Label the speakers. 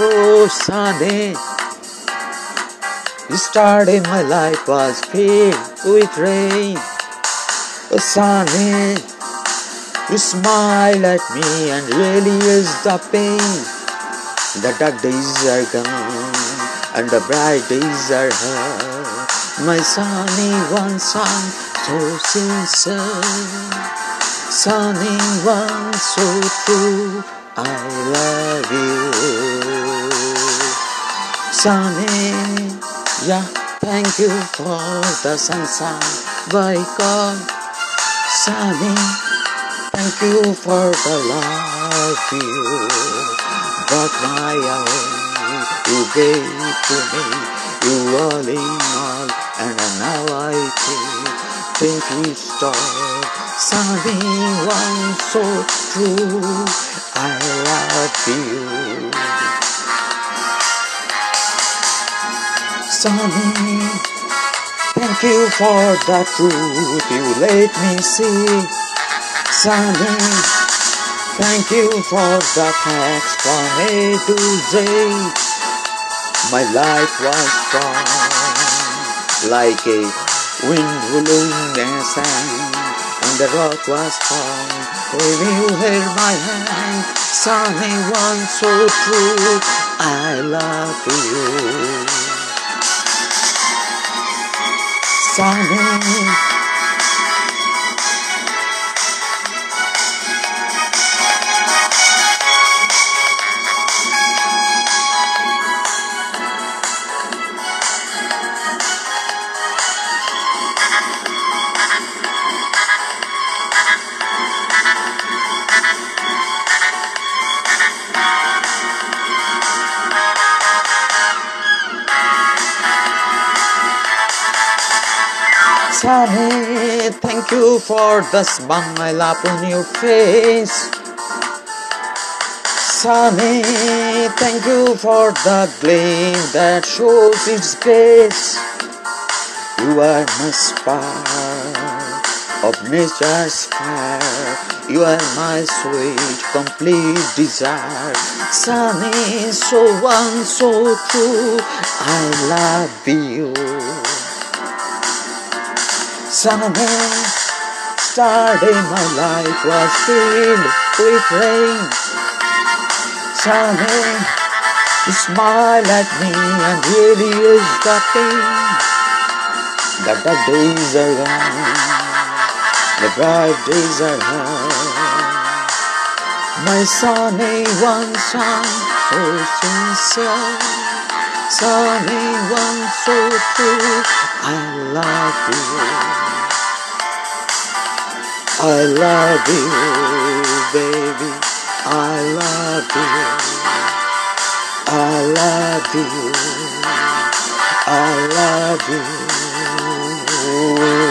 Speaker 1: Oh, sunny. Yesterday my life was filled with rain. Oh, sunny. You smile at me and really is the pain. The dark days are gone and the bright days are here. My sunny one song so sincere. Sunny one so true. I love you. Sunny, yeah, thank you for the sunshine by God. Sunny, thank you for the love you brought my own. You gave to me, you all in all, and now I take. Thank you, star. Sunny one so true. I Sunny, thank you for the truth you let me see. Sunny, thank you for the facts from A to Z. My life was strong, like a wind blowing sand, and the rock was strong. When you held my hand, sunny one so true, I love you. Sunny, Sunny, thank you for the smile upon your face. Sunny, thank you for the gleam that shows its face. You are my spark of nature's fire. You are my sweet, complete desire. Sunny, so one, so true. I love you. Sunny, starting my life was filled with rain. Sunny, you smile at me and really is the pain. That the days are gone, the bright days are here. My sunny one song so sincere, sunny one so true. I love you. I love you, baby. I love you. I love you. I love you.